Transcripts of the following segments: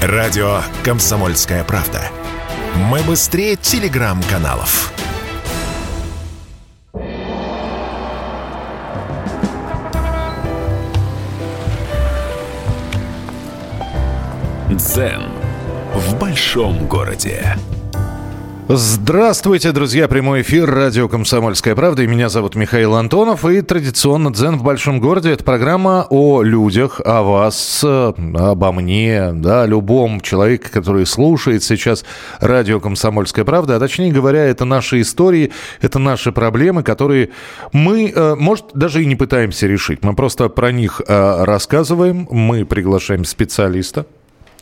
Радио «Комсомольская правда». Мы быстрее телеграм-каналов. Дзен в большом городе. Здравствуйте, друзья. Прямой эфир радио «Комсомольская правда». И меня зовут Михаил Антонов. И традиционно «Дзен в большом городе» — это программа о людях, о вас, обо мне, да, любом человеке, который слушает сейчас радио «Комсомольская правда». А точнее говоря, это наши истории, это наши проблемы, которые мы, э, может, даже и не пытаемся решить. Мы просто про них э, рассказываем, мы приглашаем специалиста,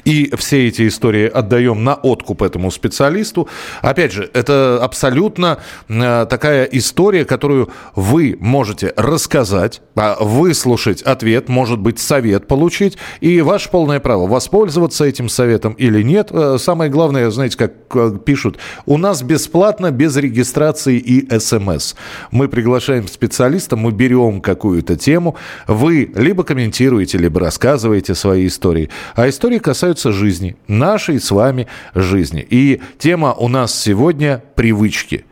и все эти истории отдаем на откуп этому специалисту. Опять же, это абсолютно э, такая история, которую вы можете рассказать, а, выслушать ответ, может быть, совет получить, и ваше полное право воспользоваться этим советом или нет. Э, самое главное, знаете, как э, пишут, у нас бесплатно, без регистрации и смс. Мы приглашаем специалиста, мы берем какую-то тему, вы либо комментируете, либо рассказываете свои истории. А истории касаются касаются жизни, нашей с вами жизни. И тема у нас сегодня – привычки.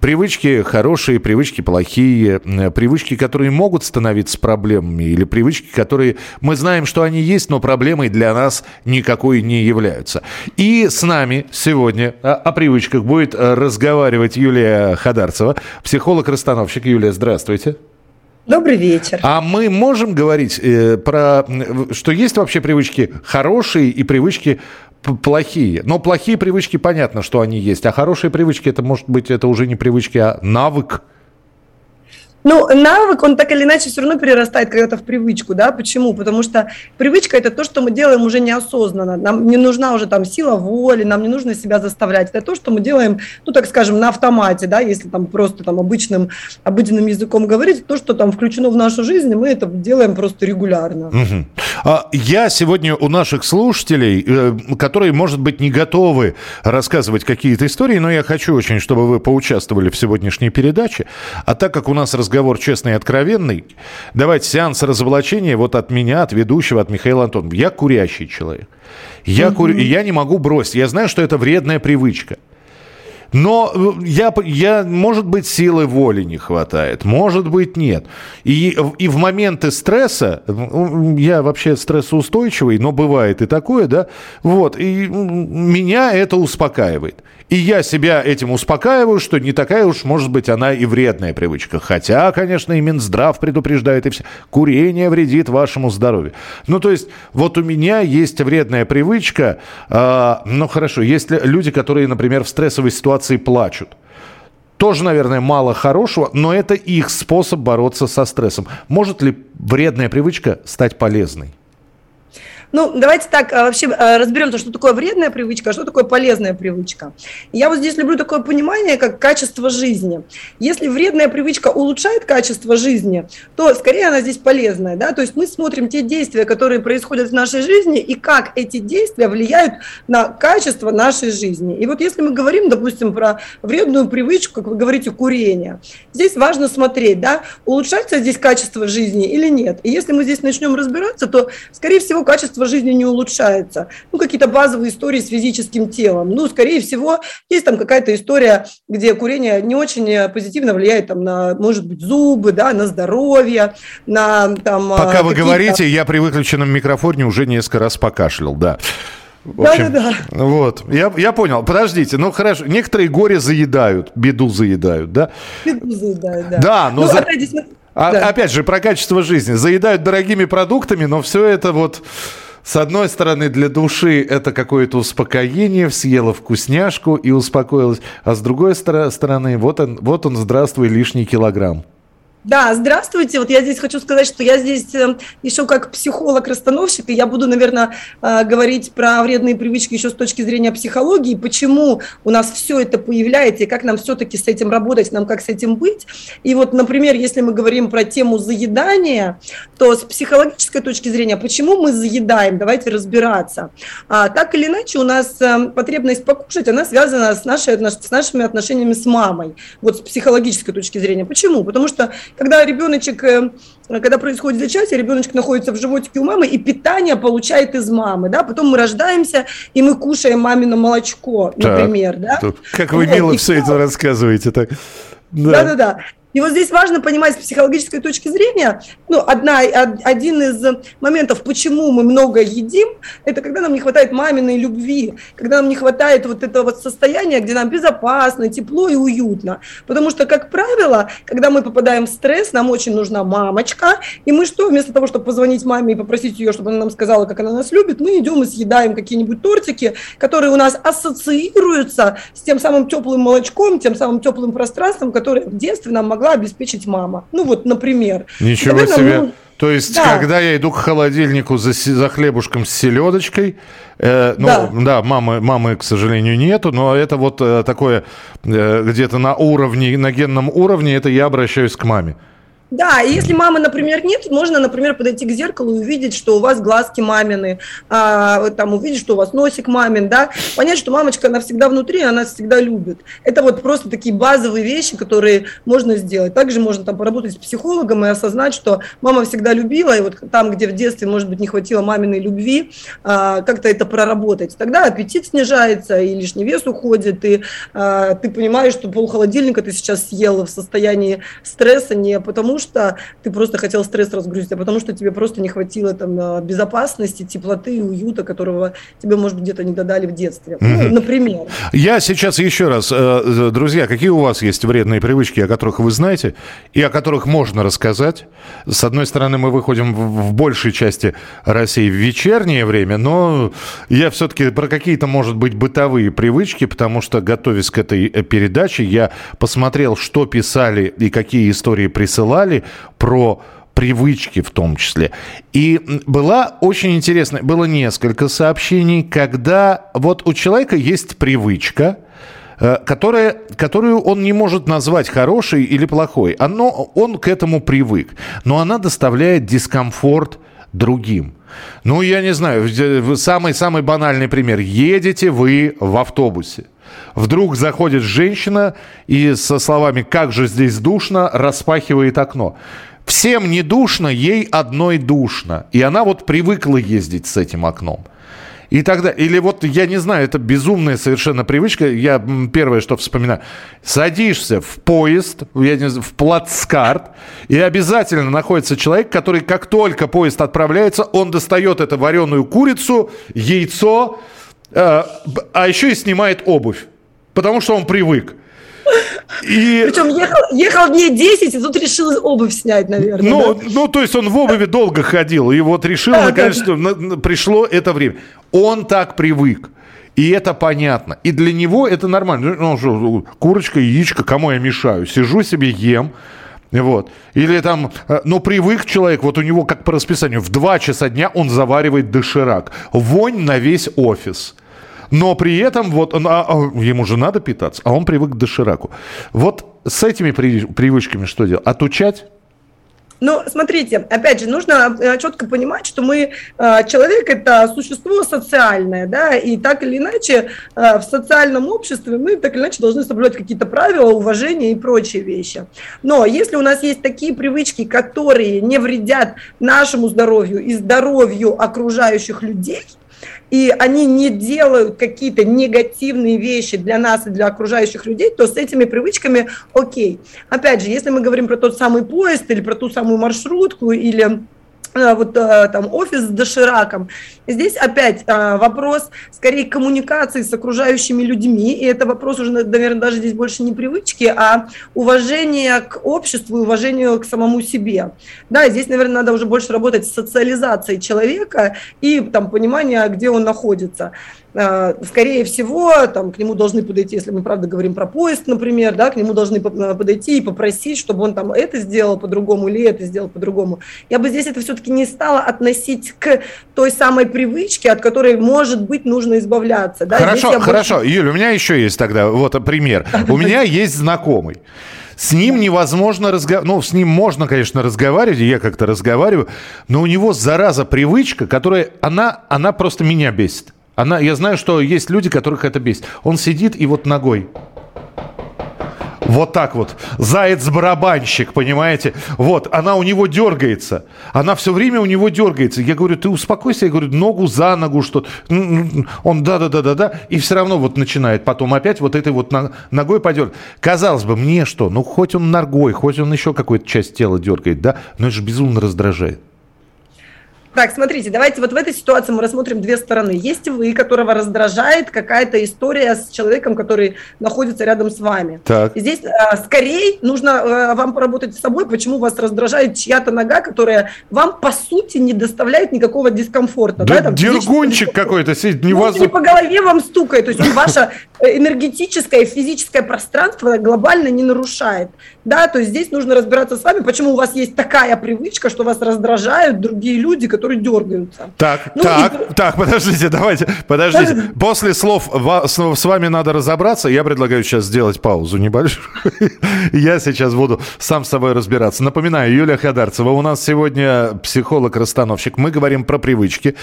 Привычки хорошие, привычки плохие, привычки, которые могут становиться проблемами, или привычки, которые мы знаем, что они есть, но проблемой для нас никакой не являются. И с нами сегодня о, о привычках будет разговаривать Юлия Хадарцева, психолог-расстановщик. Юлия, здравствуйте. Добрый вечер. А мы можем говорить э, про, что есть вообще привычки хорошие и привычки плохие. Но плохие привычки, понятно, что они есть. А хорошие привычки, это может быть, это уже не привычки, а навык. Ну, навык, он так или иначе все равно перерастает когда-то в привычку, да, почему? Потому что привычка – это то, что мы делаем уже неосознанно, нам не нужна уже там сила воли, нам не нужно себя заставлять, это то, что мы делаем, ну, так скажем, на автомате, да, если там просто там обычным, обыденным языком говорить, то, что там включено в нашу жизнь, мы это делаем просто регулярно. Угу. Я сегодня у наших слушателей, э, которые, может быть, не готовы рассказывать какие-то истории, но я хочу очень, чтобы вы поучаствовали в сегодняшней передаче, а так как у нас разговор разговор честный и откровенный. Давайте сеанс разоблачения вот от меня, от ведущего, от Михаила Антонова. Я курящий человек. Я, угу. кур... я не могу бросить. Я знаю, что это вредная привычка. Но э, я, я, может быть, силы воли не хватает, может быть, нет. И, и в моменты стресса, я вообще стрессоустойчивый, но бывает и такое, да, вот, и меня это успокаивает. И я себя этим успокаиваю, что не такая уж, может быть, она и вредная привычка. Хотя, конечно, и Минздрав предупреждает, и все. Курение вредит вашему здоровью. Ну, то есть, вот у меня есть вредная привычка. Э, ну, хорошо, есть люди, которые, например, в стрессовой ситуации плачут. Тоже, наверное, мало хорошего, но это их способ бороться со стрессом. Может ли вредная привычка стать полезной? Ну, давайте так а, вообще а, разберем то, что такое вредная привычка, а что такое полезная привычка. Я вот здесь люблю такое понимание, как качество жизни. Если вредная привычка улучшает качество жизни, то скорее она здесь полезная, да, то есть мы смотрим те действия, которые происходят в нашей жизни и как эти действия влияют на качество нашей жизни. И вот если мы говорим, допустим, про вредную привычку, как вы говорите, курение, здесь важно смотреть, да, улучшается здесь качество жизни или нет. И если мы здесь начнем разбираться, то, скорее всего, качество качество жизни не улучшается. Ну, какие-то базовые истории с физическим телом. Ну, скорее всего, есть там какая-то история, где курение не очень позитивно влияет там, на, может быть, зубы, да, на здоровье, на там... Пока вы говорите, я при выключенном микрофоне уже несколько раз покашлял, да. Да, да, да. Вот, я, я понял. Подождите, ну хорошо, некоторые горе заедают, беду заедают, да? Беду заедают, да. Да, но... Ну, за... опять, а, да. Опять же, про качество жизни. Заедают дорогими продуктами, но все это вот... С одной стороны, для души это какое-то успокоение, съела вкусняшку и успокоилась. А с другой стороны, вот он, вот он, здравствуй, лишний килограмм. Да, здравствуйте. Вот я здесь хочу сказать, что я здесь э, еще как психолог-расстановщик, и я буду, наверное, э, говорить про вредные привычки еще с точки зрения психологии, почему у нас все это появляется, и как нам все-таки с этим работать, нам как с этим быть. И вот, например, если мы говорим про тему заедания, то с психологической точки зрения, почему мы заедаем, давайте разбираться. А, так или иначе, у нас э, потребность покушать, она связана с, нашей, с нашими отношениями с мамой, вот с психологической точки зрения. Почему? Потому что когда ребеночек э, когда происходит зачатие, ребеночек находится в животике у мамы и питание получает из мамы, да, потом мы рождаемся и мы кушаем мамино молочко, например, так, да. Как вы мило вот, все это рассказываете, так. Да, да, да. И вот здесь важно понимать с психологической точки зрения, ну, одна, один из моментов, почему мы много едим, это когда нам не хватает маминой любви, когда нам не хватает вот этого вот состояния, где нам безопасно, тепло и уютно. Потому что, как правило, когда мы попадаем в стресс, нам очень нужна мамочка, и мы что, вместо того, чтобы позвонить маме и попросить ее, чтобы она нам сказала, как она нас любит, мы идем и съедаем какие-нибудь тортики, которые у нас ассоциируются с тем самым теплым молочком, тем самым теплым пространством, которое в детстве нам могла обеспечить мама. Ну вот, например. Ничего Наверное, себе. Ну, то есть, да. когда я иду к холодильнику за, за хлебушком с селедочкой, э, ну, да, да мамы, мамы, к сожалению, нету, но это вот э, такое э, где-то на уровне, на генном уровне, это я обращаюсь к маме. Да, и если мамы, например, нет, можно, например, подойти к зеркалу и увидеть, что у вас глазки мамины, а, там увидеть, что у вас носик мамин, да, понять, что мамочка, она всегда внутри, она всегда любит. Это вот просто такие базовые вещи, которые можно сделать. Также можно там поработать с психологом и осознать, что мама всегда любила, и вот там, где в детстве, может быть, не хватило маминой любви, а, как-то это проработать. Тогда аппетит снижается, и лишний вес уходит, и а, ты понимаешь, что пол холодильника ты сейчас съела в состоянии стресса не потому, что ты просто хотел стресс разгрузить, а потому что тебе просто не хватило там безопасности, теплоты и уюта, которого тебе, может быть, где-то не додали в детстве. Mm-hmm. Ну, например. Я сейчас еще раз, э, э, друзья, какие у вас есть вредные привычки, о которых вы знаете, и о которых можно рассказать? С одной стороны, мы выходим в большей части России в вечернее время, но я все-таки про какие-то, может быть, бытовые привычки, потому что, готовясь к этой э, передаче, я посмотрел, что писали и какие истории присылали, писали про привычки в том числе. И была очень интересная, было несколько сообщений, когда вот у человека есть привычка, э, которая, которую он не может назвать хорошей или плохой. Оно, он к этому привык, но она доставляет дискомфорт другим. Ну, я не знаю, самый-самый банальный пример. Едете вы в автобусе. Вдруг заходит женщина и со словами «как же здесь душно» распахивает окно. Всем не душно, ей одной душно. И она вот привыкла ездить с этим окном. И тогда, или вот, я не знаю, это безумная совершенно привычка. Я первое, что вспоминаю. Садишься в поезд, я не знаю, в плацкарт, и обязательно находится человек, который, как только поезд отправляется, он достает эту вареную курицу, яйцо, э, а еще и снимает обувь, потому что он привык. И... Причем ехал, ехал дней 10, и тут решил обувь снять, наверное. Ну, да? ну, то есть он в обуви долго ходил, и вот решил, да, наконец, да. что пришло это время. Он так привык. И это понятно. И для него это нормально. Ну, что, курочка, яичко, кому я мешаю? Сижу себе, ем. Вот. Или там, э, ну, привык человек, вот у него как по расписанию, в 2 часа дня он заваривает доширак. Вонь на весь офис но при этом вот он, а, а, ему же надо питаться, а он привык к дошираку. Вот с этими привычками что делать? Отучать? Ну, смотрите, опять же, нужно э, четко понимать, что мы, э, человек – это существо социальное, да, и так или иначе э, в социальном обществе мы так или иначе должны соблюдать какие-то правила, уважение и прочие вещи. Но если у нас есть такие привычки, которые не вредят нашему здоровью и здоровью окружающих людей – и они не делают какие-то негативные вещи для нас и для окружающих людей, то с этими привычками окей. Опять же, если мы говорим про тот самый поезд или про ту самую маршрутку или вот э, там офис с дошираком. Здесь опять э, вопрос скорее коммуникации с окружающими людьми, и это вопрос уже, наверное, даже здесь больше не привычки, а уважение к обществу уважению к самому себе. Да, здесь, наверное, надо уже больше работать с социализацией человека и там понимание, где он находится. Э, скорее всего, там, к нему должны подойти, если мы правда говорим про поезд, например, да, к нему должны э, подойти и попросить, чтобы он там это сделал по-другому или это сделал по-другому. Я бы здесь это все-таки не стала относить к той самой привычке, от которой, может быть, нужно избавляться. Да? Хорошо, хорошо. Больше... Юля, у меня еще есть тогда вот пример. У меня есть знакомый. С ним невозможно разговаривать. Ну, с ним можно, конечно, разговаривать, я как-то разговариваю, но у него зараза привычка, которая, она, она просто меня бесит. Она, я знаю, что есть люди, которых это бесит. Он сидит и вот ногой. Вот так вот. Заяц-барабанщик, понимаете? Вот, она у него дергается. Она все время у него дергается. Я говорю, ты успокойся. Я говорю, ногу за ногу, что Он да-да-да-да-да. И все равно вот начинает потом опять вот этой вот ногой подергать. Казалось бы, мне что? Ну, хоть он ногой, хоть он еще какую-то часть тела дергает, да? Но это же безумно раздражает. Так, смотрите, давайте вот в этой ситуации мы рассмотрим две стороны. Есть вы, которого раздражает какая-то история с человеком, который находится рядом с вами. Так. Здесь э, скорее нужно э, вам поработать с собой, почему вас раздражает чья-то нога, которая вам по сути не доставляет никакого дискомфорта. Да, да там, дергунчик какой-то сидит, не вас... по голове вам стукает, то есть ваше э, энергетическое и физическое пространство глобально не нарушает. Да, то есть здесь нужно разбираться с вами, почему у вас есть такая привычка, что вас раздражают другие люди, которые которые дергаются. Так, ну, так, и... так, подождите, давайте, подождите. После слов с вами надо разобраться. Я предлагаю сейчас сделать паузу небольшую. Я сейчас буду сам с собой разбираться. Напоминаю, Юлия Хадарцева у нас сегодня психолог-расстановщик. Мы говорим про привычки.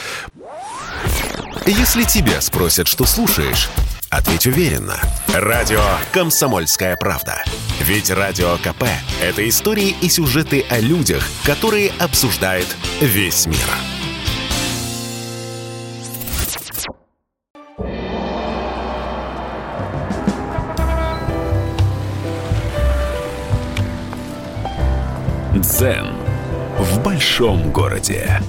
Если тебя спросят, что слушаешь, ответь уверенно. Радио «Комсомольская правда». Ведь Радио КП – это истории и сюжеты о людях, которые обсуждает весь мир. Дзен в большом городе.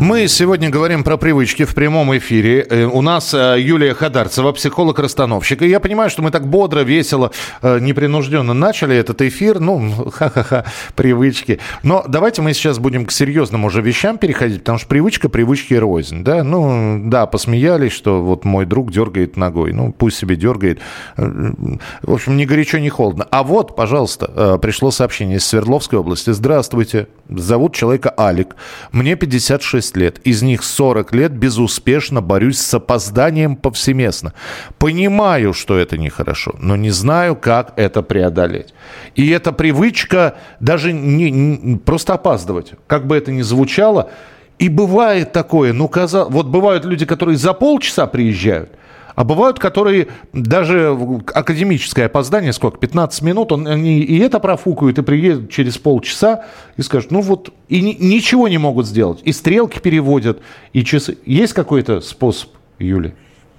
Мы сегодня говорим про привычки в прямом эфире. Э, у нас э, Юлия Хадарцева, психолог-расстановщик. И я понимаю, что мы так бодро, весело, э, непринужденно начали этот эфир. Ну, ха-ха-ха, привычки. Но давайте мы сейчас будем к серьезным уже вещам переходить, потому что привычка привычки рознь. Да? Ну, да, посмеялись, что вот мой друг дергает ногой. Ну, пусть себе дергает. В общем, ни горячо, ни холодно. А вот, пожалуйста, пришло сообщение из Свердловской области. Здравствуйте. Зовут человека Алик. Мне 56 30 лет. Из них 40 лет безуспешно борюсь с опозданием повсеместно. Понимаю, что это нехорошо, но не знаю, как это преодолеть. И эта привычка даже не, не просто опаздывать, как бы это ни звучало, и бывает такое, ну, казалось, вот бывают люди, которые за полчаса приезжают, а бывают, которые даже академическое опоздание, сколько, 15 минут, он, они и это профукают, и приедут через полчаса и скажут, ну вот, и ни, ничего не могут сделать. И стрелки переводят, и часы. Есть какой-то способ, Юля?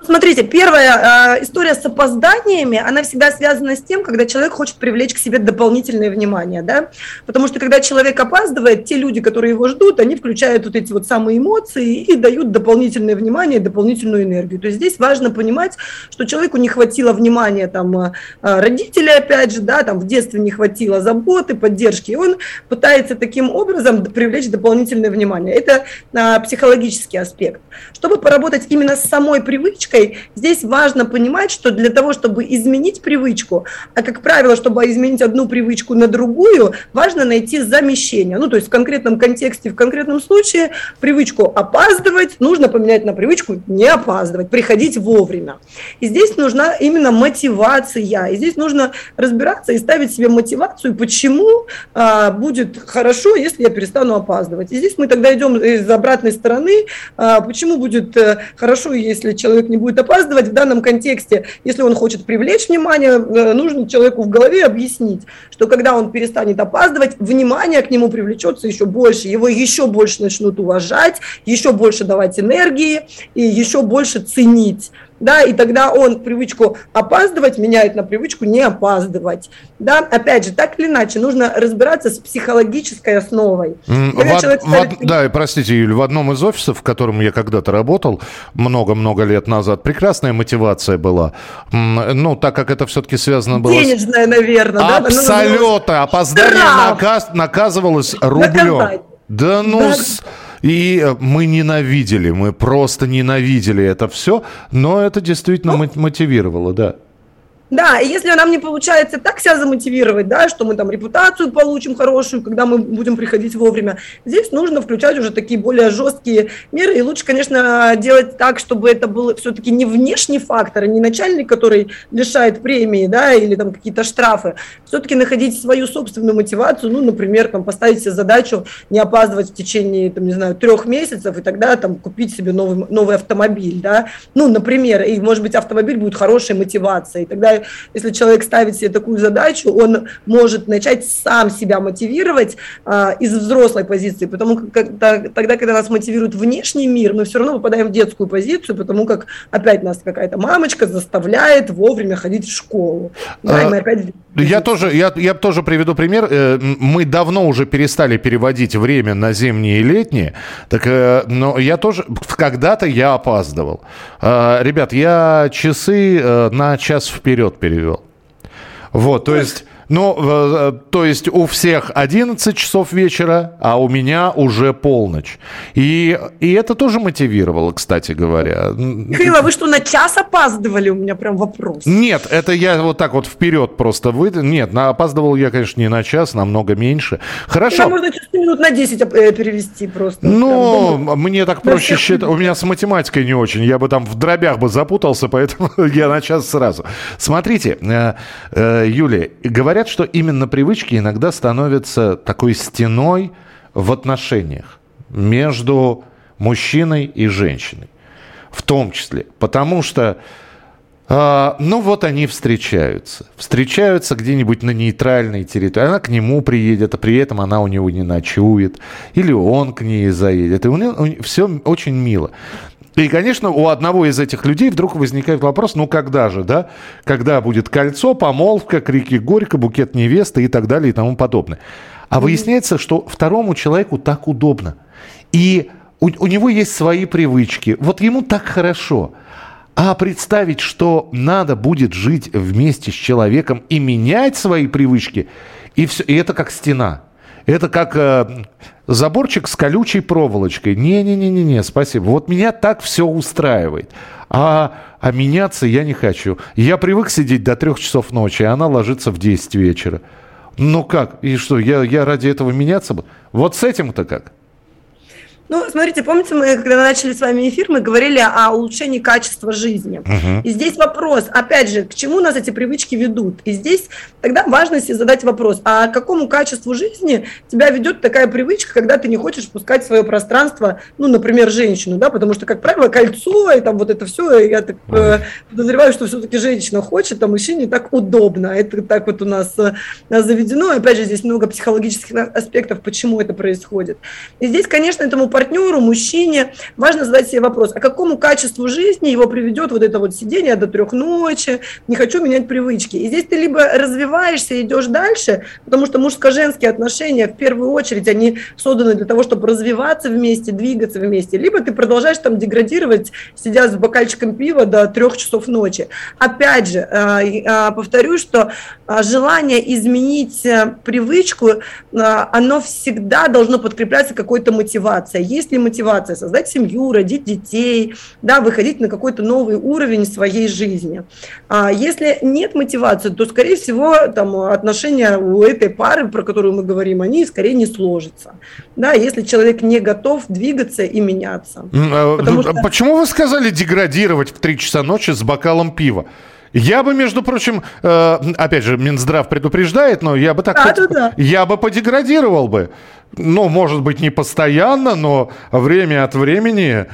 Смотрите, первая э, история с опозданиями, она всегда связана с тем, когда человек хочет привлечь к себе дополнительное внимание, да, потому что когда человек опаздывает, те люди, которые его ждут, они включают вот эти вот самые эмоции и дают дополнительное внимание, дополнительную энергию. То есть здесь важно понимать, что человеку не хватило внимания там э, родителей, опять же, да, там в детстве не хватило заботы, поддержки, и он пытается таким образом привлечь дополнительное внимание. Это э, психологический аспект. Чтобы поработать именно с самой привычкой, привычкой, здесь важно понимать, что для того, чтобы изменить привычку, а как правило, чтобы изменить одну привычку на другую, важно найти замещение. Ну, то есть в конкретном контексте, в конкретном случае привычку опаздывать нужно поменять на привычку не опаздывать, приходить вовремя. И здесь нужна именно мотивация. И здесь нужно разбираться и ставить себе мотивацию, почему а, будет хорошо, если я перестану опаздывать. И здесь мы тогда идем из обратной стороны, а, почему будет а, хорошо, если человек не будет опаздывать. В данном контексте, если он хочет привлечь внимание, э, нужно человеку в голове объяснить, что когда он перестанет опаздывать, внимание к нему привлечется еще больше, его еще больше начнут уважать, еще больше давать энергии и еще больше ценить да, и тогда он привычку опаздывать меняет на привычку не опаздывать, да, опять же, так или иначе, нужно разбираться с психологической основой. В, ставит... в, да, и простите, Юль, в одном из офисов, в котором я когда-то работал, много-много лет назад, прекрасная мотивация была, ну, так как это все-таки связано было... Денежная, наверное, да? Абсолютно, опоздание наказ... наказывалось рублем. Наказать. Да ну... Да. С... И э, мы ненавидели, мы просто ненавидели это все, но это действительно ну, мотивировало, да. Да, и если нам не получается так себя замотивировать, да, что мы там репутацию получим хорошую, когда мы будем приходить вовремя, здесь нужно включать уже такие более жесткие меры. И лучше, конечно, делать так, чтобы это был все-таки не внешний фактор, а не начальник, который лишает премии, да, или там какие-то штрафы. Все-таки находить свою собственную мотивацию, ну, например, там поставить себе задачу не опаздывать в течение, там, не знаю, трех месяцев, и тогда там купить себе новый, новый автомобиль, да, ну, например, и, может быть, автомобиль будет хорошей мотивацией, и тогда если человек ставит себе такую задачу, он может начать сам себя мотивировать а, из взрослой позиции, потому как когда, тогда, когда нас мотивирует внешний мир, мы все равно попадаем в детскую позицию, потому как опять нас какая-то мамочка заставляет вовремя ходить в школу. Да, а, опять... Я тоже, я, я тоже приведу пример. Э, мы давно уже перестали переводить время на зимние и летние, так, э, но я тоже когда-то я опаздывал. А, ребят, я часы э, на час вперед перевел. Вот, то есть ну, э, то есть у всех 11 часов вечера, а у меня уже полночь. И, и это тоже мотивировало, кстати говоря. Михаил, а вы что, на час опаздывали? У меня прям вопрос. Нет, это я вот так вот вперед просто вы... Нет, на, опаздывал я, конечно, не на час, намного меньше. Хорошо. Тогда можно минут на 10 э, перевести просто. Ну, мне так проще считать. У меня с математикой не очень. Я бы там в дробях бы запутался, поэтому я на час сразу. Смотрите, э, Юлия, говорят, говорят, что именно привычки иногда становятся такой стеной в отношениях между мужчиной и женщиной. В том числе. Потому что, э, ну вот они встречаются. Встречаются где-нибудь на нейтральной территории. Она к нему приедет, а при этом она у него не ночует. Или он к ней заедет. И у него все очень мило. И, конечно, у одного из этих людей вдруг возникает вопрос, ну когда же, да? Когда будет кольцо, помолвка, крики горько, букет невесты и так далее и тому подобное. А выясняется, что второму человеку так удобно. И у, у него есть свои привычки. Вот ему так хорошо. А представить, что надо будет жить вместе с человеком и менять свои привычки, и, все, и это как стена. Это как э, заборчик с колючей проволочкой. Не-не-не-не, спасибо. Вот меня так все устраивает. А, а меняться я не хочу. Я привык сидеть до трех часов ночи, а она ложится в 10 вечера. Ну как? И что, я, я ради этого меняться бы? Вот с этим-то как? Ну, смотрите, помните, мы, когда начали с вами эфир, мы говорили о улучшении качества жизни. Uh-huh. И здесь вопрос, опять же, к чему нас эти привычки ведут? И здесь тогда важно себе задать вопрос, а к какому качеству жизни тебя ведет такая привычка, когда ты не хочешь пускать в свое пространство, ну, например, женщину, да, потому что, как правило, кольцо и там вот это все, я так uh-huh. подозреваю, что все-таки женщина хочет, а мужчине так удобно. Это так вот у нас э, заведено. И опять же, здесь много психологических аспектов, почему это происходит. И здесь, конечно, этому партнеру, мужчине, важно задать себе вопрос, а какому качеству жизни его приведет вот это вот сидение до трех ночи, не хочу менять привычки. И здесь ты либо развиваешься, идешь дальше, потому что мужско-женские отношения в первую очередь, они созданы для того, чтобы развиваться вместе, двигаться вместе, либо ты продолжаешь там деградировать, сидя с бокальчиком пива до трех часов ночи. Опять же, а, а, повторюсь, что а, желание изменить э, привычку, оно всегда должно подкрепляться какой-то мотивацией есть ли мотивация создать семью, родить детей, да, выходить на какой-то новый уровень своей жизни. А если нет мотивации, то, скорее всего, там, отношения у этой пары, про которую мы говорим, они скорее не сложатся. Да, если человек не готов двигаться и меняться. А, Потому что... Почему вы сказали деградировать в 3 часа ночи с бокалом пива? Я бы, между прочим, э, опять же, Минздрав предупреждает, но я бы так... Да, да, да. Я бы подеградировал бы. Ну, может быть, не постоянно, но время от времени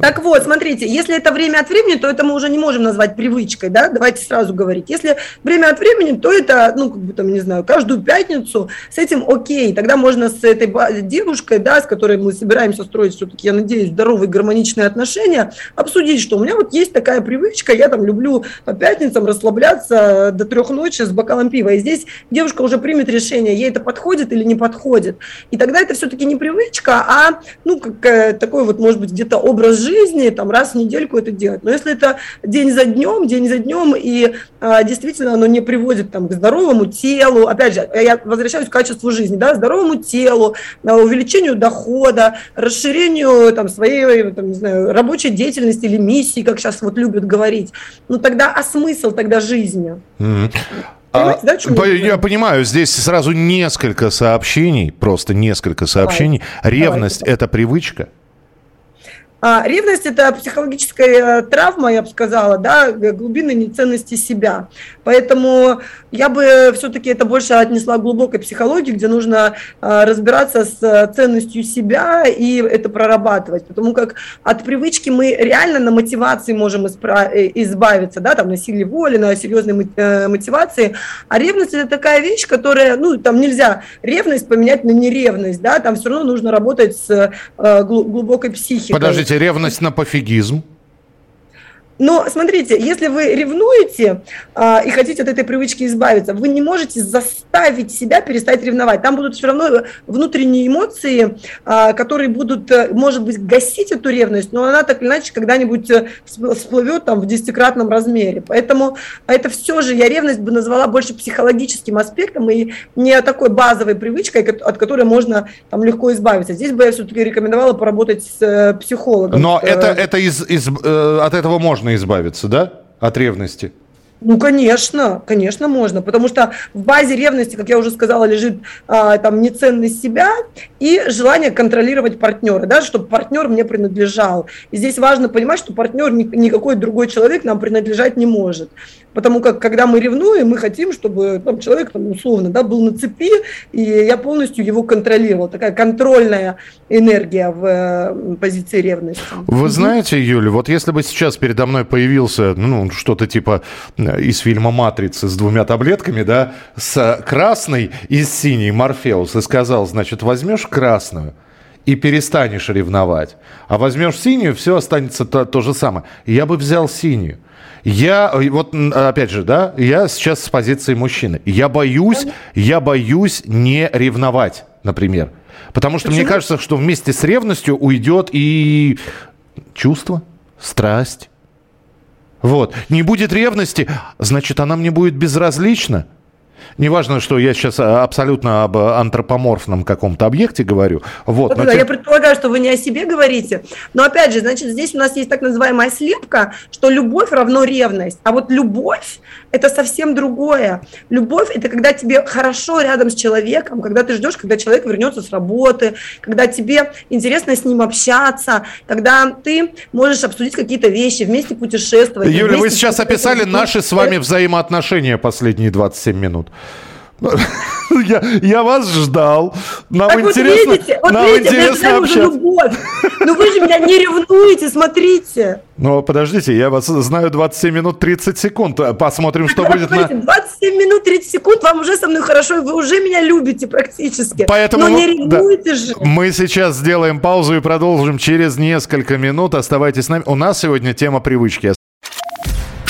так вот, смотрите, если это время от времени, то это мы уже не можем назвать привычкой, да, давайте сразу говорить. Если время от времени, то это, ну, как бы там, не знаю, каждую пятницу с этим окей, тогда можно с этой девушкой, да, с которой мы собираемся строить все-таки, я надеюсь, здоровые гармоничные отношения, обсудить, что у меня вот есть такая привычка, я там люблю по пятницам расслабляться до трех ночи с бокалом пива, и здесь девушка уже примет решение, ей это подходит или не подходит, и тогда это все-таки не привычка, а, ну, как, такой вот, может быть, где-то образ образ жизни, там раз в недельку это делать. Но если это день за днем, день за днем, и а, действительно оно не приводит там, к здоровому телу, опять же, я возвращаюсь к качеству жизни, да, здоровому телу, увеличению дохода, расширению там, своей там, не знаю, рабочей деятельности или миссии, как сейчас вот любят говорить, ну тогда, а смысл тогда жизни? Mm-hmm. А, да, я понимаю, здесь сразу несколько сообщений, просто несколько сообщений. Давай. Ревность это привычка? А, ревность – это психологическая травма, я бы сказала, да, глубинной неценности себя. Поэтому я бы все-таки это больше отнесла к глубокой психологии, где нужно а, разбираться с ценностью себя и это прорабатывать. Потому как от привычки мы реально на мотивации можем э, избавиться, да, там на силе воли, на серьезной э, мотивации. А ревность – это такая вещь, которая, ну, там нельзя ревность поменять на неревность, да, там все равно нужно работать с э, глубокой психикой. Подождите, ревность на пофигизм? Но смотрите, если вы ревнуете а, и хотите от этой привычки избавиться, вы не можете заставить себя перестать ревновать. Там будут все равно внутренние эмоции, а, которые будут, э, может быть, гасить эту ревность, но она так или иначе когда-нибудь э, всплывет там в десятикратном размере. Поэтому это все же я ревность бы назвала больше психологическим аспектом и не такой базовой привычкой, от которой можно там легко избавиться. Здесь бы я все-таки рекомендовала поработать с э, психологом. Но это, это из, из, от этого можно можно избавиться, да, от ревности? Ну, конечно, конечно, можно, потому что в базе ревности, как я уже сказала, лежит а, там неценность себя и желание контролировать партнера, да, чтобы партнер мне принадлежал. И здесь важно понимать, что партнер никакой другой человек нам принадлежать не может. Потому как, когда мы ревнуем, мы хотим, чтобы там, человек, там, условно, да, был на цепи, и я полностью его контролировал. Такая контрольная энергия в э, позиции ревности. Вы знаете, Юля, вот если бы сейчас передо мной появился ну, что-то типа э, из фильма «Матрица» с двумя таблетками, да, с красной и с синей Морфеус, и сказал, значит, возьмешь красную, и перестанешь ревновать. А возьмешь синюю, все останется то, то же самое. Я бы взял синюю. Я, вот опять же, да, я сейчас с позиции мужчины. Я боюсь, я боюсь не ревновать, например. Потому что Почему? мне кажется, что вместе с ревностью уйдет и чувство, страсть. Вот. Не будет ревности, значит, она мне будет безразлична. Неважно, что я сейчас а, абсолютно об антропоморфном каком-то объекте говорю. Вот, ну, да, тем... Я предполагаю, что вы не о себе говорите. Но опять же, значит, здесь у нас есть так называемая слепка, что любовь равно ревность. А вот любовь – это совсем другое. Любовь – это когда тебе хорошо рядом с человеком, когда ты ждешь, когда человек вернется с работы, когда тебе интересно с ним общаться, когда ты можешь обсудить какие-то вещи, вместе путешествовать. Юля, вы сейчас описали наши с вами взаимоотношения последние 27 минут. Я, я вас ждал. Нам так интересно, вот видите, вот нам видите, интересно общаться. любовь. Ну вы же меня не ревнуете, смотрите. Ну, подождите, я вас знаю 27 минут 30 секунд. Посмотрим, так что будет смотрите, на... 27 минут 30 секунд, вам уже со мной хорошо, вы уже меня любите практически. Поэтому Но не ревнуете да. же. Мы сейчас сделаем паузу и продолжим через несколько минут. Оставайтесь с нами. У нас сегодня тема привычки.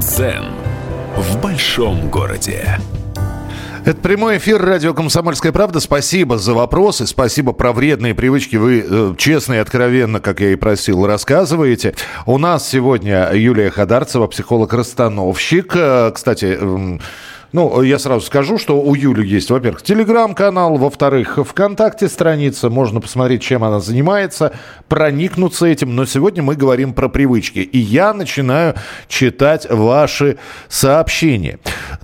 Дзен в большом городе. Это прямой эфир радио «Комсомольская правда». Спасибо за вопросы, спасибо про вредные привычки. Вы э, честно и откровенно, как я и просил, рассказываете. У нас сегодня Юлия Ходарцева, психолог-расстановщик. Э, кстати, э, ну, я сразу скажу, что у Юли есть, во-первых, телеграм-канал, во-вторых, ВКонтакте страница, можно посмотреть, чем она занимается, проникнуться этим. Но сегодня мы говорим про привычки. И я начинаю читать ваши сообщения.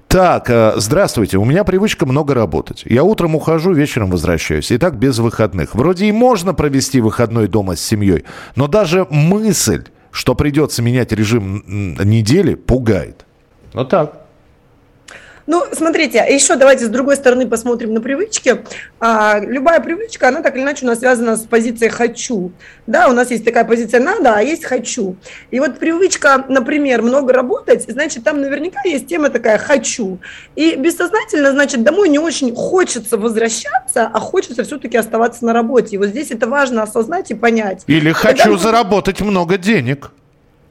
Так, э, здравствуйте. У меня привычка много работать. Я утром ухожу, вечером возвращаюсь. И так без выходных. Вроде и можно провести выходной дома с семьей, но даже мысль, что придется менять режим недели, пугает. Вот так. Ну, смотрите, еще давайте с другой стороны посмотрим на привычки. А, любая привычка, она так или иначе у нас связана с позицией «хочу». Да, у нас есть такая позиция «надо», а есть «хочу». И вот привычка, например, много работать, значит, там наверняка есть тема такая «хочу». И бессознательно, значит, домой не очень хочется возвращаться, а хочется все-таки оставаться на работе. И вот здесь это важно осознать и понять. Или «хочу Когда... заработать много денег».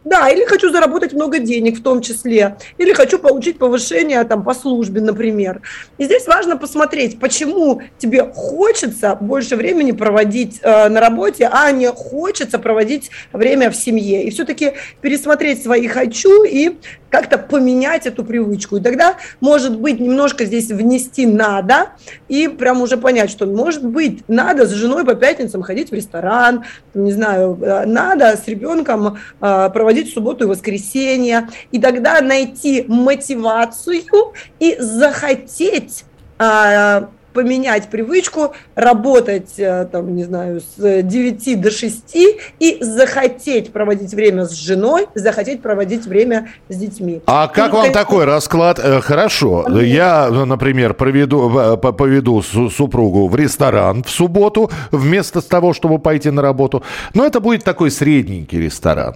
Да, или хочу заработать много денег в том числе, или хочу получить повышение там по службе, например. И здесь важно посмотреть, почему тебе хочется больше времени проводить э, на работе, а не хочется проводить время в семье. И все-таки пересмотреть свои хочу и как-то поменять эту привычку. И тогда, может быть, немножко здесь внести надо и прям уже понять, что, может быть, надо с женой по пятницам ходить в ресторан, не знаю, э, надо с ребенком э, проводить субботу и воскресенье, и тогда найти мотивацию и захотеть а, поменять привычку, работать, э, там, не знаю, с 9 до 6 и захотеть проводить время с женой, захотеть проводить время с детьми. А как ну, вам конечно... такой расклад? Э, хорошо, я, например, проведу, э, поведу супругу в ресторан в субботу вместо того, чтобы пойти на работу. Но это будет такой средненький ресторан,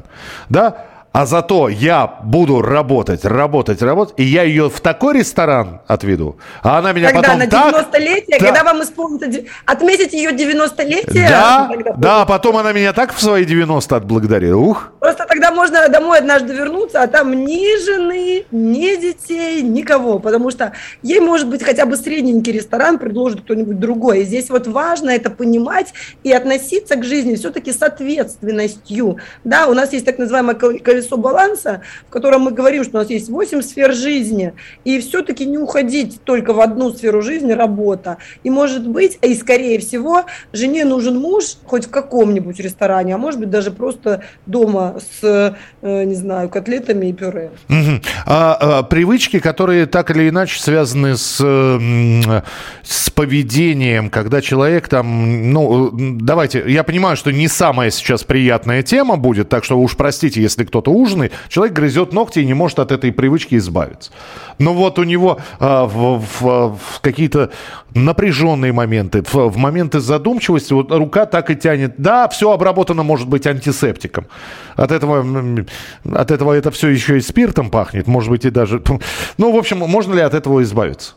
да? А зато я буду работать, работать, работать, и я ее в такой ресторан отведу, а она меня когда потом на 90-летие, так... когда вам исполнится, отметить ее 90-летие. Да, да, потом она меня так в свои 90 отблагодарит, ух. Просто тогда можно домой однажды вернуться, а там ни жены, ни детей, никого, потому что ей, может быть, хотя бы средненький ресторан предложит кто-нибудь другой. И здесь вот важно это понимать и относиться к жизни все-таки с ответственностью. Да, у нас есть так называемая колесо баланса, в котором мы говорим, что у нас есть 8 сфер жизни, и все-таки не уходить только в одну сферу жизни, работа. И может быть, и скорее всего, жене нужен муж хоть в каком-нибудь ресторане, а может быть даже просто дома с, э, не знаю, котлетами и пюре. Угу. А, а, привычки, которые так или иначе связаны с, с поведением, когда человек там, ну, давайте, я понимаю, что не самая сейчас приятная тема будет, так что уж простите, если кто-то ужинает, человек грызет ногти и не может от этой привычки избавиться. Но вот у него а, в, в, в какие-то напряженные моменты, в, в моменты задумчивости, вот рука так и тянет. Да, все обработано может быть антисептиком. От этого, от этого это все еще и спиртом пахнет, может быть и даже... Ну, в общем, можно ли от этого избавиться?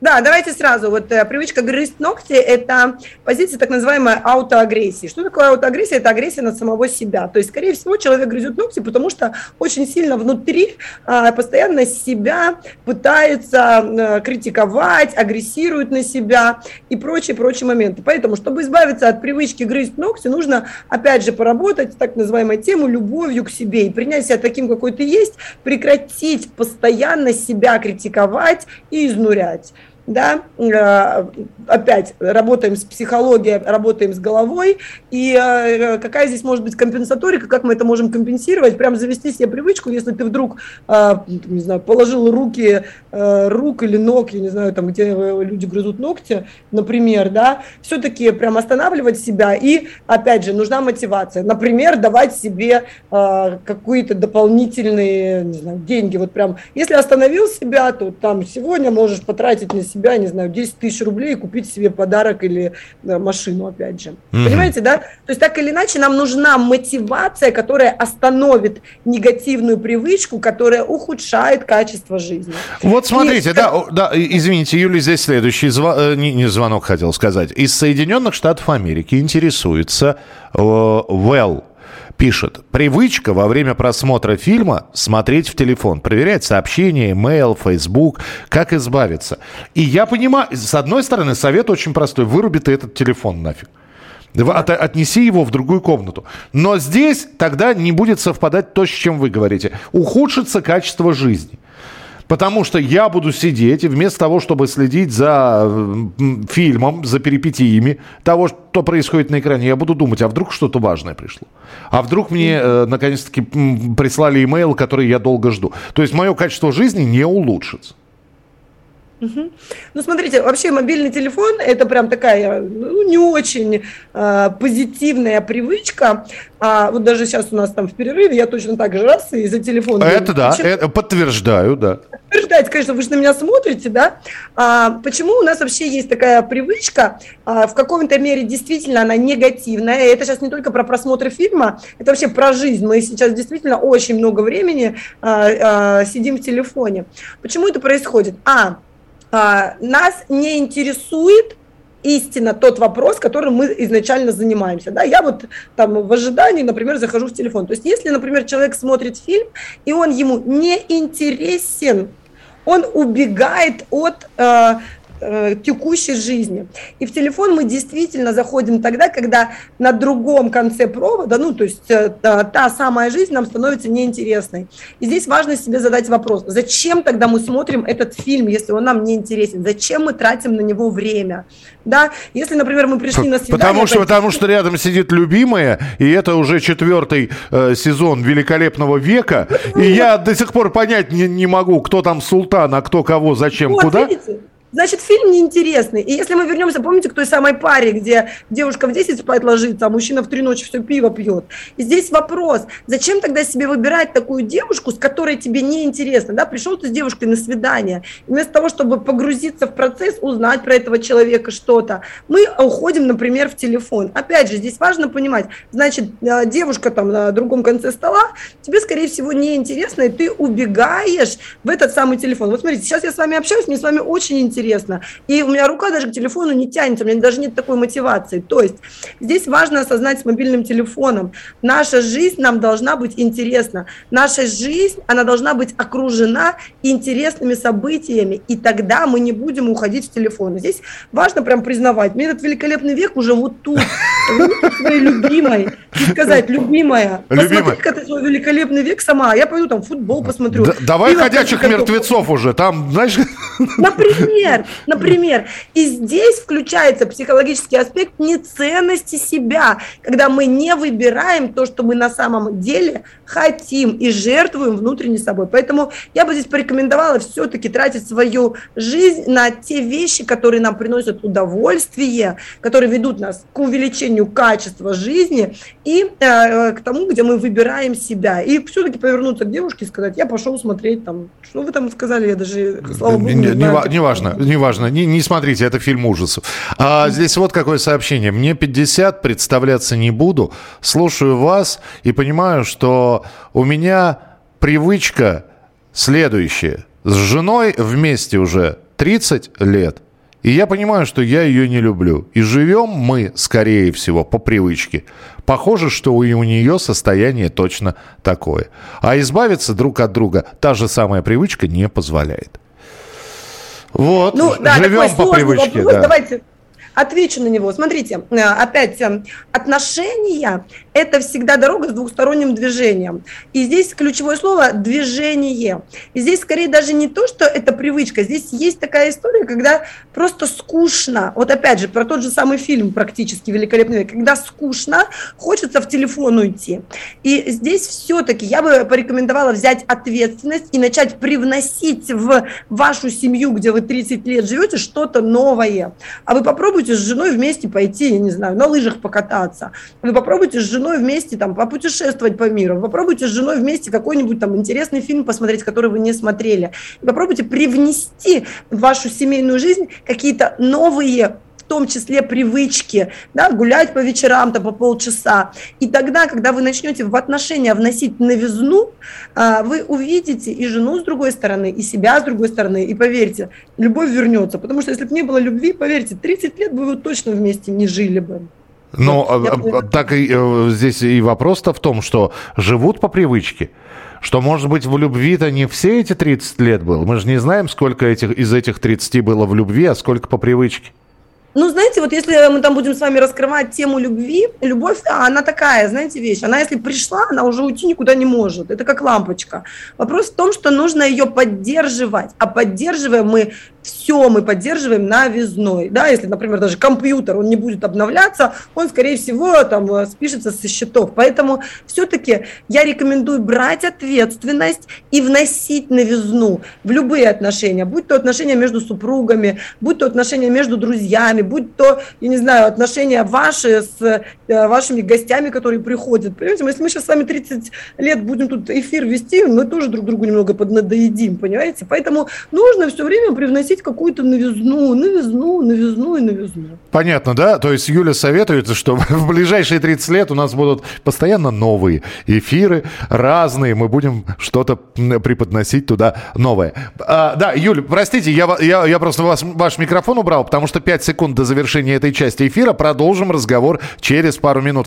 Да, давайте сразу. Вот э, привычка грызть ногти – это позиция так называемой аутоагрессии. Что такое аутоагрессия? Это агрессия на самого себя. То есть, скорее всего, человек грызет ногти, потому что очень сильно внутри а, постоянно себя пытается а, критиковать, агрессирует на себя и прочие-прочие моменты. Поэтому, чтобы избавиться от привычки грызть ногти, нужно, опять же, поработать так называемой тему любовью к себе и принять себя таким, какой ты есть, прекратить постоянно себя критиковать и изнурять да, э, опять работаем с психологией, работаем с головой, и э, какая здесь может быть компенсаторика, как мы это можем компенсировать, прям завести себе привычку, если ты вдруг, э, не знаю, положил руки, рук или ног, я не знаю, там, где люди грызут ногти, например, да, все-таки прям останавливать себя, и, опять же, нужна мотивация, например, давать себе какие-то дополнительные, не знаю, деньги, вот прям, если остановил себя, то там сегодня можешь потратить на себя себя, не знаю, 10 тысяч рублей и купить себе подарок или да, машину, опять же. Mm-hmm. Понимаете, да? То есть так или иначе нам нужна мотивация, которая остановит негативную привычку, которая ухудшает качество жизни. Вот смотрите, и... да, да, извините, Юлия, здесь следующий зв... Э, не, не звонок хотел сказать. Из Соединенных Штатов Америки интересуется э, Well пишет, привычка во время просмотра фильма смотреть в телефон, проверять сообщения, email, Facebook, как избавиться. И я понимаю, с одной стороны, совет очень простой, выруби ты этот телефон нафиг. От, отнеси его в другую комнату. Но здесь тогда не будет совпадать то, с чем вы говорите. Ухудшится качество жизни. Потому что я буду сидеть, и вместо того, чтобы следить за фильмом, за перипетиями того, что происходит на экране, я буду думать, а вдруг что-то важное пришло? А вдруг мне, э, наконец-таки, прислали имейл, который я долго жду? То есть мое качество жизни не улучшится. Угу. Ну, смотрите, вообще мобильный телефон – это прям такая ну, не очень э, позитивная привычка. А вот даже сейчас у нас там в перерыве я точно так же раз и за телефон. Это да, это, подтверждаю, да. Подтверждаете, конечно, вы же на меня смотрите, да? А, почему у нас вообще есть такая привычка, а, в каком-то мере действительно она негативная. Это сейчас не только про просмотр фильма, это вообще про жизнь. Мы сейчас действительно очень много времени а, а, сидим в телефоне. Почему это происходит? А, нас не интересует истинно тот вопрос, которым мы изначально занимаемся. Да? Я вот там в ожидании, например, захожу в телефон. То есть если, например, человек смотрит фильм, и он ему не интересен, он убегает от э, э, текущей жизни. И в телефон мы действительно заходим тогда, когда на другом конце провода, ну, то есть э, та, та самая жизнь нам становится неинтересной. И здесь важно себе задать вопрос, зачем тогда мы смотрим этот фильм, если он нам не интересен? Зачем мы тратим на него время? Да, если, например, мы пришли на свидание... Потому что, потому что рядом сидит любимая, и это уже четвертый э, сезон «Великолепного века», и я до сих пор понять не, не могу, кто там султан, а кто кого, зачем, вот, куда. Видите? Значит, фильм неинтересный. И если мы вернемся, помните, к той самой паре, где девушка в 10 спать ложится, а мужчина в 3 ночи все пиво пьет. И здесь вопрос, зачем тогда себе выбирать такую девушку, с которой тебе неинтересно? Да? Пришел ты с девушкой на свидание. И вместо того, чтобы погрузиться в процесс, узнать про этого человека что-то, мы уходим, например, в телефон. Опять же, здесь важно понимать, значит, э, девушка там на другом конце стола, тебе, скорее всего, неинтересно, и ты убегаешь в этот самый телефон. Вот смотрите, сейчас я с вами общаюсь, мне с вами очень интересно интересно. И у меня рука даже к телефону не тянется, у меня даже нет такой мотивации. То есть здесь важно осознать с мобильным телефоном. Наша жизнь нам должна быть интересна. Наша жизнь, она должна быть окружена интересными событиями, и тогда мы не будем уходить в телефон. Здесь важно прям признавать, мне этот великолепный век уже вот тут, своей любимой, и сказать, любимая, посмотри-ка ты свой великолепный век сама, я пойду там футбол посмотрю. давай ходячих мертвецов уже, там, знаешь... Например, Например, например. И здесь включается психологический аспект неценности себя, когда мы не выбираем то, что мы на самом деле хотим и жертвуем внутренне собой. Поэтому я бы здесь порекомендовала все-таки тратить свою жизнь на те вещи, которые нам приносят удовольствие, которые ведут нас к увеличению качества жизни и э, к тому, где мы выбираем себя. И все-таки повернуться к девушке и сказать, я пошел смотреть там, что вы там сказали, я даже, слава богу, не, не, знаю. Не важно, неважно, не, не смотрите, это фильм ужасов. А здесь вот какое сообщение. Мне 50, представляться не буду, слушаю вас и понимаю, что у меня привычка следующая. С женой вместе уже 30 лет. И я понимаю, что я ее не люблю. И живем мы, скорее всего, по привычке. Похоже, что у, у нее состояние точно такое. А избавиться друг от друга та же самая привычка не позволяет. Вот, ну, да, живем по привычке. Вопрос. Да. Давайте отвечу на него. Смотрите, э, опять э, отношения – это всегда дорога с двухсторонним движением. И здесь ключевое слово – движение. И здесь скорее даже не то, что это привычка. Здесь есть такая история, когда просто скучно. Вот опять же, про тот же самый фильм практически «Великолепный век». Когда скучно, хочется в телефон уйти. И здесь все-таки я бы порекомендовала взять ответственность и начать привносить в вашу семью, где вы 30 лет живете, что-то новое. А вы попробуйте попробуйте с женой вместе пойти, я не знаю, на лыжах покататься. Вы попробуйте с женой вместе там попутешествовать по миру. Попробуйте с женой вместе какой-нибудь там интересный фильм посмотреть, который вы не смотрели. Попробуйте привнести в вашу семейную жизнь какие-то новые том числе привычки, да, гулять по вечерам там, по полчаса. И тогда, когда вы начнете в отношения вносить новизну, а, вы увидите и жену с другой стороны, и себя с другой стороны, и поверьте, любовь вернется. Потому что если бы не было любви, поверьте, 30 лет бы вы точно вместе не жили бы. Но вот, я... так и э, здесь и вопрос-то в том, что живут по привычке что, может быть, в любви-то не все эти 30 лет было. Мы же не знаем, сколько этих, из этих 30 было в любви, а сколько по привычке. Ну, знаете, вот если мы там будем с вами раскрывать тему любви, любовь, она такая, знаете, вещь. Она, если пришла, она уже уйти никуда не может. Это как лампочка. Вопрос в том, что нужно ее поддерживать. А поддерживаем мы все мы поддерживаем новизной. Да, если, например, даже компьютер, он не будет обновляться, он, скорее всего, там э, спишется со счетов. Поэтому все-таки я рекомендую брать ответственность и вносить новизну в любые отношения, будь то отношения между супругами, будь то отношения между друзьями, будь то, я не знаю, отношения ваши с э, вашими гостями, которые приходят. Понимаете, если мы сейчас с вами 30 лет будем тут эфир вести, мы тоже друг другу немного поднадоедим, понимаете? Поэтому нужно все время привносить хотеть какую-то новизну, новизну, новизну и новизну. Понятно, да? То есть Юля советует, что в ближайшие 30 лет у нас будут постоянно новые эфиры, разные, мы будем что-то преподносить туда новое. А, да, Юля, простите, я, я, я просто вас, ваш микрофон убрал, потому что 5 секунд до завершения этой части эфира. Продолжим разговор через пару минут.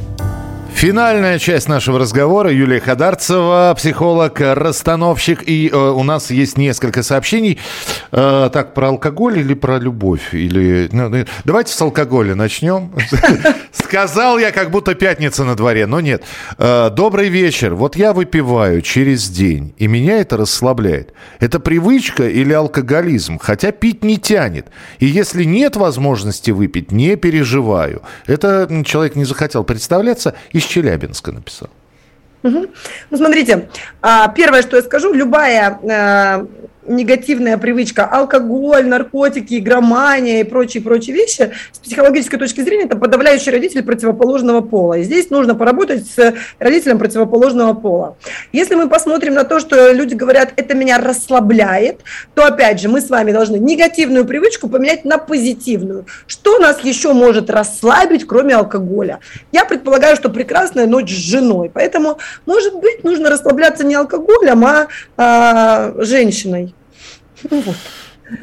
Финальная часть нашего разговора. Юлия Хадарцева, психолог, расстановщик. И э, у нас есть несколько сообщений. Э, так, про алкоголь или про любовь? Или... Ну, ну давайте с алкоголя начнем. Сказал я, как будто пятница на дворе, но нет. Э, добрый вечер. Вот я выпиваю через день, и меня это расслабляет. Это привычка или алкоголизм? Хотя пить не тянет. И если нет возможности выпить, не переживаю. Это человек не захотел представляться. Из Челябинска написал. Угу. Ну, смотрите, а, первое, что я скажу, любая э, негативная привычка, алкоголь, наркотики, игромания и прочие-прочие вещи, с психологической точки зрения, это подавляющий родитель противоположного пола. И здесь нужно поработать с родителем противоположного пола. Если мы посмотрим на то, что люди говорят, это меня расслабляет, то, опять же, мы с вами должны негативную привычку поменять на позитивную. Что нас еще может расслабить, кроме алкоголя? Я предполагаю, что прекрасная ночь с женой. Поэтому, может быть, нужно расслабляться не алкоголем, а, а женщиной. Вот.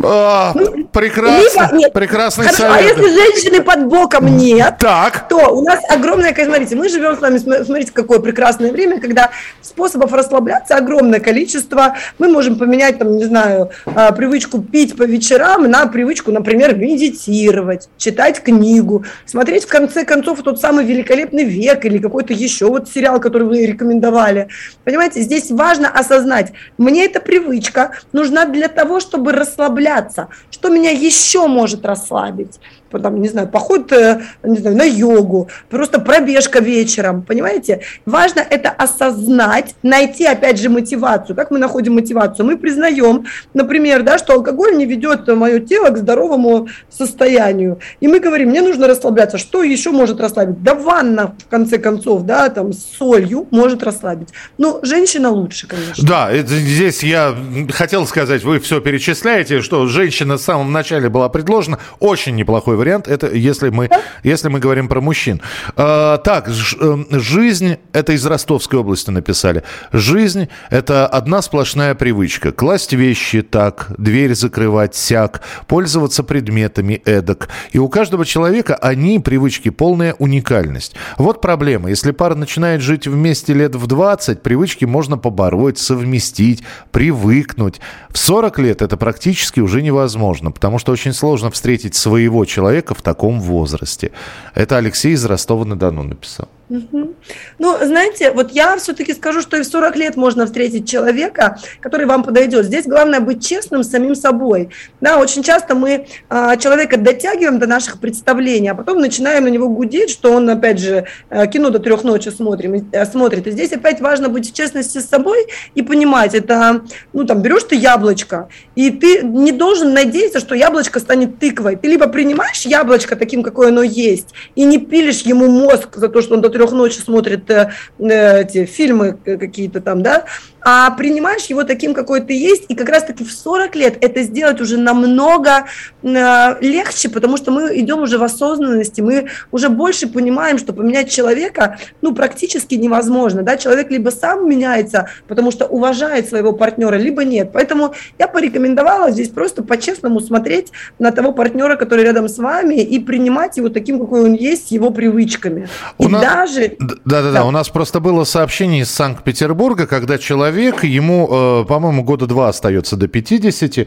А, прекрасно, либо, нет, прекрасный хорошо, совет. А если женщины под боком нет, так. то у нас огромное, смотрите, мы живем с вами, смотрите, какое прекрасное время, когда способов расслабляться огромное количество. Мы можем поменять, там, не знаю, а, привычку пить по вечерам на привычку, например, медитировать, читать книгу, смотреть в конце концов тот самый великолепный век или какой-то еще вот сериал, который вы рекомендовали. Понимаете, здесь важно осознать, мне эта привычка нужна для того, чтобы расслабляться расслабляться. Что меня еще может расслабить? Там, не знаю, поход, э, не знаю, на йогу, просто пробежка вечером, понимаете? Важно это осознать, найти, опять же, мотивацию. Как мы находим мотивацию? Мы признаем, например, да, что алкоголь не ведет мое тело к здоровому состоянию. И мы говорим, мне нужно расслабляться. Что еще может расслабить? Да ванна, в конце концов, да, там, с солью может расслабить. Но женщина лучше, конечно. Да, здесь я хотел сказать, вы все перечисляете, что женщина в самом начале была предложена. Очень неплохой вариант, это если мы, если мы говорим про мужчин. А, так, ж, э, жизнь, это из Ростовской области написали. Жизнь – это одна сплошная привычка. Класть вещи так, дверь закрывать сяк, пользоваться предметами эдак. И у каждого человека они, привычки, полная уникальность. Вот проблема. Если пара начинает жить вместе лет в 20, привычки можно побороть, совместить, привыкнуть. В 40 лет это практически уже невозможно, потому что очень сложно встретить своего человека человека в таком возрасте. Это Алексей из Ростова-на-Дону написал. Ну, знаете, вот я все-таки скажу, что и в 40 лет можно встретить человека, который вам подойдет. Здесь главное быть честным с самим собой. Да, очень часто мы а, человека дотягиваем до наших представлений, а потом начинаем на него гудеть, что он, опять же, а, кино до трех ночи смотрим, а, смотрит. И здесь опять важно быть в честности с собой и понимать, это, ну, там, берешь ты яблочко, и ты не должен надеяться, что яблочко станет тыквой. Ты либо принимаешь яблочко таким, какое оно есть, и не пилишь ему мозг за то, что он до трех ночи смотрит э, э, эти фильмы какие-то там, да, а принимаешь его таким, какой ты есть, и как раз-таки в 40 лет это сделать уже намного э, легче, потому что мы идем уже в осознанности, мы уже больше понимаем, что поменять человека, ну, практически невозможно, да, человек либо сам меняется, потому что уважает своего партнера, либо нет, поэтому я порекомендовала здесь просто по-честному смотреть на того партнера, который рядом с вами, и принимать его таким, какой он есть, с его привычками. У и нас... даже... Да-да-да, у нас просто было сообщение из Санкт-Петербурга, когда человек человек, ему, по-моему, года два остается до 50,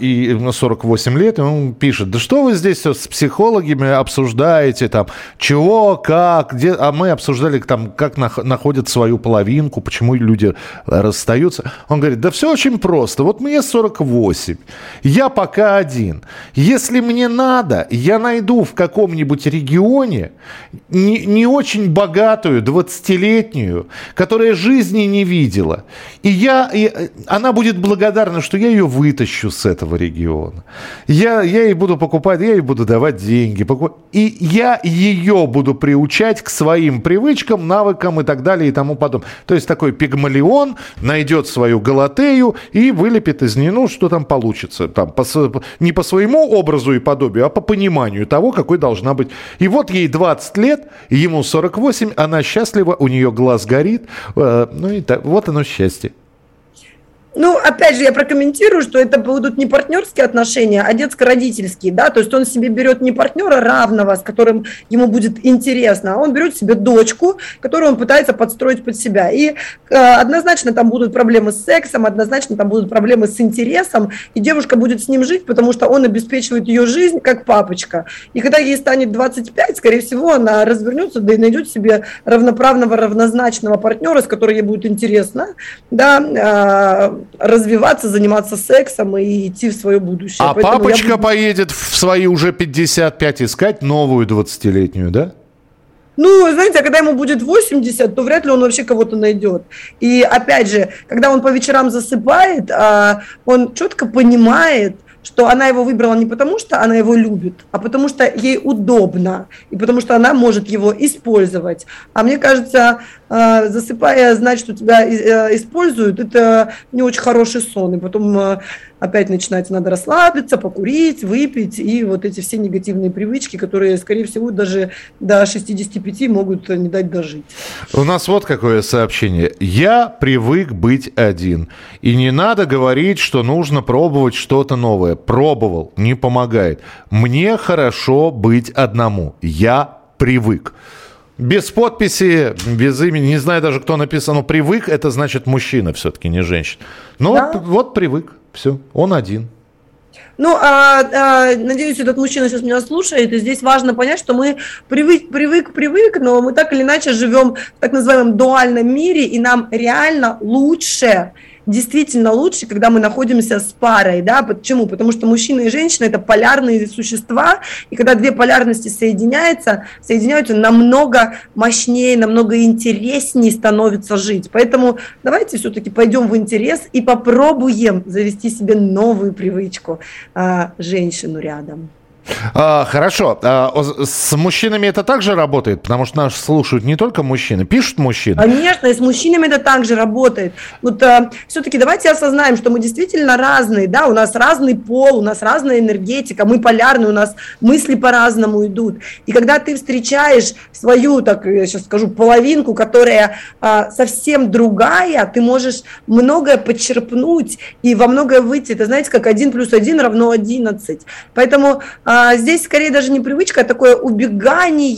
и 48 лет, и он пишет, да что вы здесь с психологами обсуждаете, там, чего, как, где, а мы обсуждали, там, как находят свою половинку, почему люди расстаются. Он говорит, да все очень просто, вот мне 48, я пока один. Если мне надо, я найду в каком-нибудь регионе не, не очень богатую 20-летнюю, которая жизни не видела. И, я, и она будет благодарна, что я ее вытащу с этого региона. Я, я ей буду покупать, я ей буду давать деньги. И я ее буду приучать к своим привычкам, навыкам и так далее и тому подобное. То есть такой пигмалион найдет свою галатею и вылепит из нее, ну, что там получится. Там, по, не по своему образу и подобию, а по пониманию того, какой должна быть. И вот ей 20 лет, ему 48, она счастлива, у нее глаз горит. Э, ну и так, вот оно счастье. Ну, опять же, я прокомментирую, что это будут не партнерские отношения, а детско-родительские, да, то есть он себе берет не партнера равного, с которым ему будет интересно, а он берет себе дочку, которую он пытается подстроить под себя. И э, однозначно там будут проблемы с сексом, однозначно там будут проблемы с интересом, и девушка будет с ним жить, потому что он обеспечивает ее жизнь как папочка. И когда ей станет 25, скорее всего, она развернется, да и найдет себе равноправного, равнозначного партнера, с которым ей будет интересно, да, э, развиваться, заниматься сексом и идти в свое будущее. А Поэтому папочка буду... поедет в свои уже 55 искать новую 20-летнюю, да? Ну, знаете, а когда ему будет 80, то вряд ли он вообще кого-то найдет. И опять же, когда он по вечерам засыпает, а, он четко понимает, что она его выбрала не потому, что она его любит, а потому что ей удобно, и потому что она может его использовать. А мне кажется, а, засыпая, знать, что тебя э, используют, это не очень хороший сон. И потом э, опять начинается, надо расслабиться, покурить, выпить, и вот эти все негативные привычки, которые, скорее всего, даже до 65 могут не дать дожить. У нас вот какое сообщение. Я привык быть один. И не надо говорить, что нужно пробовать что-то новое. Пробовал, не помогает. Мне хорошо быть одному. Я привык. Без подписи, без имени, не знаю даже, кто написал, но привык, это значит мужчина все-таки, не женщина. Ну да. вот, вот привык, все, он один. Ну, а, а, надеюсь, этот мужчина сейчас меня слушает, и здесь важно понять, что мы привык, привык, привык, но мы так или иначе живем в так называемом дуальном мире, и нам реально лучше действительно лучше, когда мы находимся с парой, да, почему? Потому что мужчина и женщина – это полярные существа, и когда две полярности соединяются, соединяются намного мощнее, намного интереснее становится жить. Поэтому давайте все-таки пойдем в интерес и попробуем завести себе новую привычку а, женщину рядом. А, хорошо. А, с мужчинами это также работает? Потому что нас слушают не только мужчины, пишут мужчины. Конечно, и с мужчинами это также работает. Вот а, все-таки давайте осознаем, что мы действительно разные, да, у нас разный пол, у нас разная энергетика, мы полярные, у нас мысли по-разному идут. И когда ты встречаешь свою, так я сейчас скажу, половинку, которая а, совсем другая, ты можешь многое подчерпнуть и во многое выйти. Это знаете, как один плюс один равно 11. Поэтому а, здесь скорее даже не привычка, а такое убегание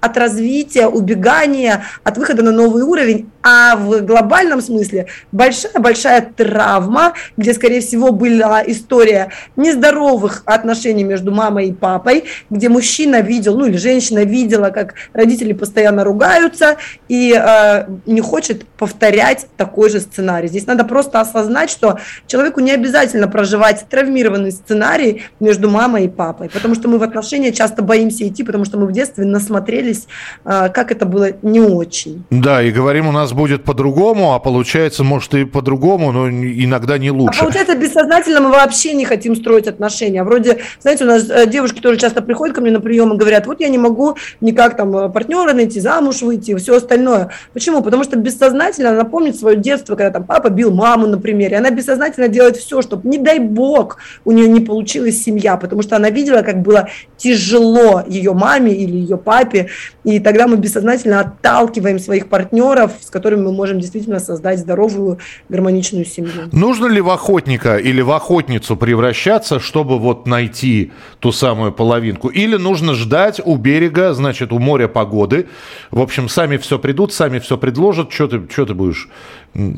от развития, убегания, от выхода на новый уровень, а в глобальном смысле большая-большая травма, где, скорее всего, была история нездоровых отношений между мамой и папой, где мужчина видел, ну или женщина видела, как родители постоянно ругаются и э, не хочет повторять такой же сценарий. Здесь надо просто осознать, что человеку не обязательно проживать травмированный сценарий между мамой и папой, потому что мы в отношения часто боимся идти, потому что мы в детстве насмотрели смотрелись, а, как это было не очень. Да, и говорим, у нас будет по-другому, а получается, может, и по-другому, но иногда не лучше. А получается, бессознательно мы вообще не хотим строить отношения. Вроде, знаете, у нас э, девушки тоже часто приходят ко мне на прием и говорят, вот я не могу никак там э, партнера найти, замуж выйти, все остальное. Почему? Потому что бессознательно она помнит свое детство, когда там папа бил маму, например, и она бессознательно делает все, чтобы, не дай бог, у нее не получилась семья, потому что она видела, как было тяжело ее маме или ее папе и тогда мы бессознательно отталкиваем своих партнеров, с которыми мы можем действительно создать здоровую, гармоничную семью. Нужно ли в охотника или в охотницу превращаться, чтобы вот найти ту самую половинку? Или нужно ждать у берега, значит, у моря погоды? В общем, сами все придут, сами все предложат. Что ты, что ты будешь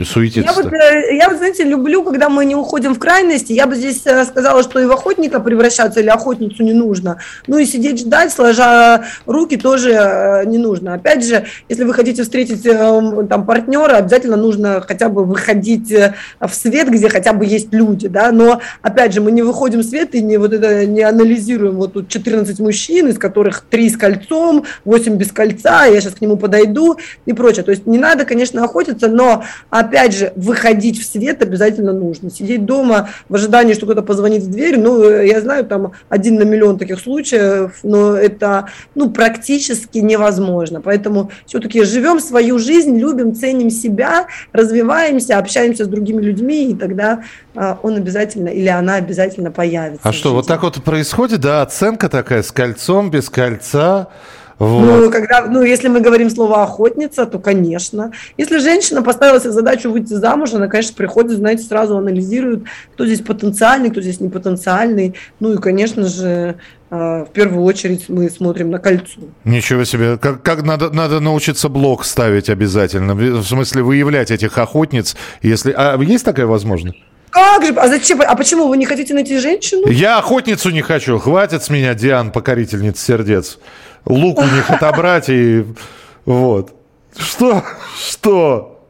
суетиться? Я вот, э, я вот, знаете, люблю, когда мы не уходим в крайности. Я бы здесь э, сказала, что и в охотника превращаться или охотницу не нужно. Ну и сидеть ждать, сложа руки, тоже э, не нужно. Опять же, если вы хотите встретить там партнера, обязательно нужно хотя бы выходить в свет, где хотя бы есть люди, да. Но опять же, мы не выходим в свет и не вот это не анализируем. Вот тут 14 мужчин, из которых 3 с кольцом, 8 без кольца, я сейчас к нему подойду и прочее. То есть не надо, конечно, охотиться, но опять же, выходить в свет обязательно нужно. Сидеть дома в ожидании, что кто-то позвонит в дверь, ну, я знаю, там один на миллион таких случаев, но это, ну, практически невозможно. Поэтому все-таки живем свою жизнь, любим, ценим себя, развиваемся, общаемся с другими людьми, и тогда а, он обязательно или она обязательно появится. А что, вот так вот происходит, да, оценка такая с кольцом, без кольца, вот. Ну, когда, ну, если мы говорим слово охотница, то, конечно. Если женщина поставила себе задачу выйти замуж, она, конечно, приходит, знаете, сразу анализирует, кто здесь потенциальный, кто здесь непотенциальный. Ну и, конечно же, а, в первую очередь мы смотрим на кольцо. Ничего себе. Как, как надо, надо научиться блок ставить обязательно. В смысле, выявлять этих охотниц. Если... А есть такая возможность? Как же? А зачем? А почему вы не хотите найти женщину? Я охотницу не хочу. Хватит с меня, Диан, покорительница сердец лук у них отобрать и вот. Что? Что?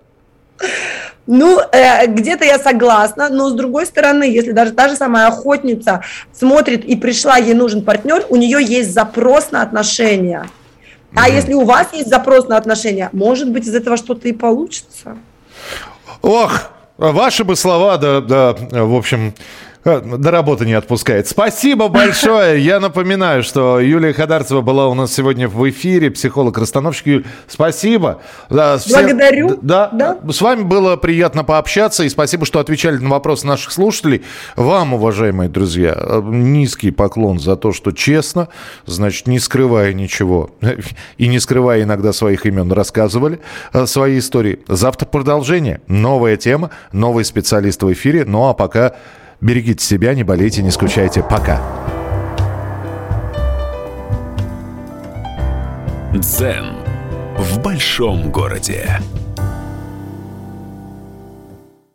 Ну, э, где-то я согласна, но с другой стороны, если даже та же самая охотница смотрит и пришла, ей нужен партнер, у нее есть запрос на отношения. А mm если у вас есть запрос на отношения, может быть, из этого что-то и получится. Ох, ваши бы слова, да, да, в общем, до работы не отпускает. Спасибо большое. Я напоминаю, что Юлия Хадарцева была у нас сегодня в эфире, психолог-расстановщик. Юль, спасибо. Все... Благодарю. Да, да. С вами было приятно пообщаться. И спасибо, что отвечали на вопросы наших слушателей. Вам, уважаемые друзья, э, низкий поклон за то, что честно, значит, не скрывая ничего и не скрывая иногда своих имен, рассказывали э, свои истории. Завтра продолжение. Новая тема, новый специалист в эфире. Ну а пока Берегите себя, не болейте, не скучайте. Пока. Дзен в большом городе.